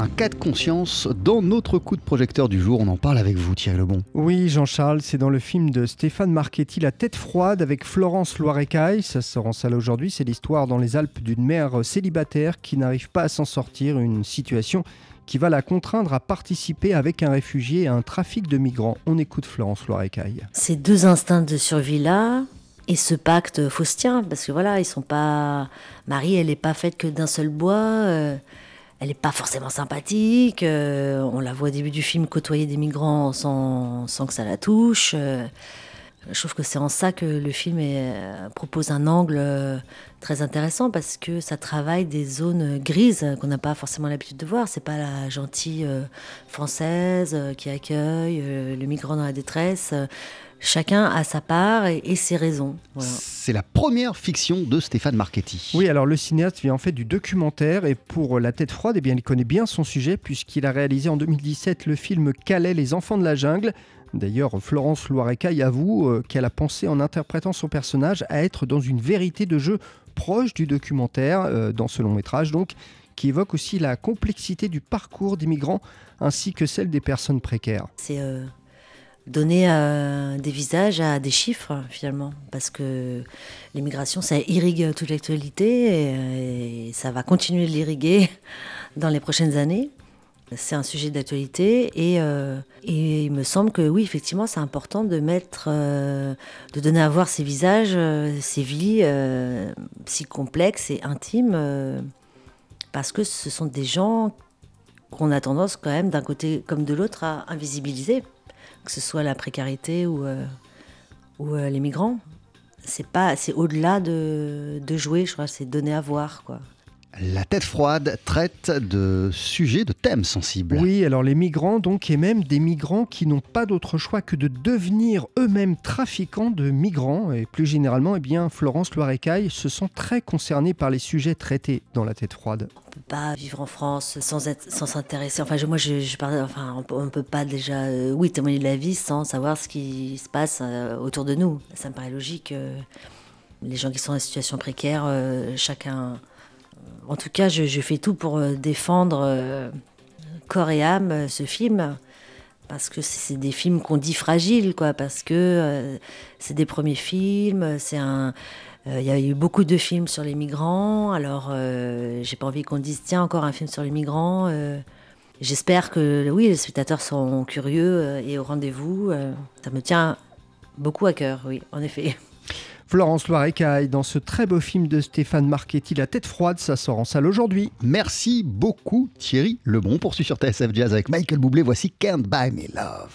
un cas de conscience dans notre coup de projecteur du jour. On en parle avec vous, Thierry Lebon. Oui, Jean-Charles, c'est dans le film de Stéphane Marchetti, La tête froide, avec Florence Loirecaille. Ça sort en salle aujourd'hui. C'est l'histoire dans les Alpes d'une mère célibataire qui n'arrive pas à s'en sortir, une situation qui va la contraindre à participer avec un réfugié à un trafic de migrants. On écoute Florence Loirecaille. Ces deux instincts de survie-là, et ce pacte faustien, parce que voilà, ils sont pas. Marie, elle n'est pas faite que d'un seul bois. Euh, elle n'est pas forcément sympathique. Euh, on la voit au début du film côtoyer des migrants sans, sans que ça la touche. Euh, je trouve que c'est en ça que le film propose un angle très intéressant parce que ça travaille des zones grises qu'on n'a pas forcément l'habitude de voir. C'est pas la gentille française qui accueille le migrant dans la détresse chacun a sa part et, ses raisons. C'est la première fiction de Stéphane Marchetti. Oui, alors le cinéaste vient en fait du documentaire et pour La tête froide, eh bien, il connaît bien son sujet puisqu'il a réalisé en 2017 le film Calais, les enfants de la jungle. D'ailleurs, Florence Loirecaille avoue euh, qu'elle a pensé en interprétant son personnage à être dans une vérité de jeu proche du documentaire, euh, dans ce long métrage donc, qui évoque aussi la complexité du parcours des migrants ainsi que celle des personnes précaires. C'est euh, donner des visages à des chiffres finalement, parce que l'immigration, ça irrigue toute l'actualité et, ça va continuer de l'irriguer dans les prochaines années. C'est un sujet d'actualité et, euh, et, il me semble que oui, effectivement, c'est important de mettre, euh, de donner à voir ces visages, ces vies si complexes et intimes, parce que ce sont des gens qu'on a tendance quand même d'un côté comme de l'autre à invisibiliser que ce soit la précarité ou, euh, euh, les migrants. C'est pas, c'est au-delà de, de, jouer, je crois, c'est donner à voir, quoi. La tête froide traite de sujets, de thèmes sensibles. Oui, alors les migrants, donc, et même des migrants qui n'ont pas d'autre choix que de devenir eux-mêmes trafiquants de migrants. Et plus généralement, eh bien, Florence Loirecaille se sent très concernée par les sujets traités dans la tête froide. On peut pas vivre en France sans être, sans s'intéresser. Enfin, moi, je, je enfin, on peut, peut pas déjà, euh, oui, témoigner de la vie sans savoir ce qui se passe euh, autour de nous. Ça me paraît logique. Euh, les gens qui sont en situation précaire, chacun en tout cas, je, fais tout pour euh, défendre euh, corps et âme euh, ce film. Parce que c'est des films qu'on dit fragiles, quoi. Parce que c'est des premiers films. C'est un. Il y a eu beaucoup de films sur les migrants. Alors, j'ai pas envie qu'on dise tiens encore un film sur les migrants. J'espère que oui, les spectateurs seront curieux et au rendez-vous. ça me tient beaucoup à cœur, oui, en effet. Florence Loirecaille dans ce très beau film de Stéphane Marchetti, La tête froide, ça sort en salle aujourd'hui. Merci beaucoup Thierry Lebon. Poursuit sur TSF Jazz avec Michael Boublé. Voici Can't Buy Me Love.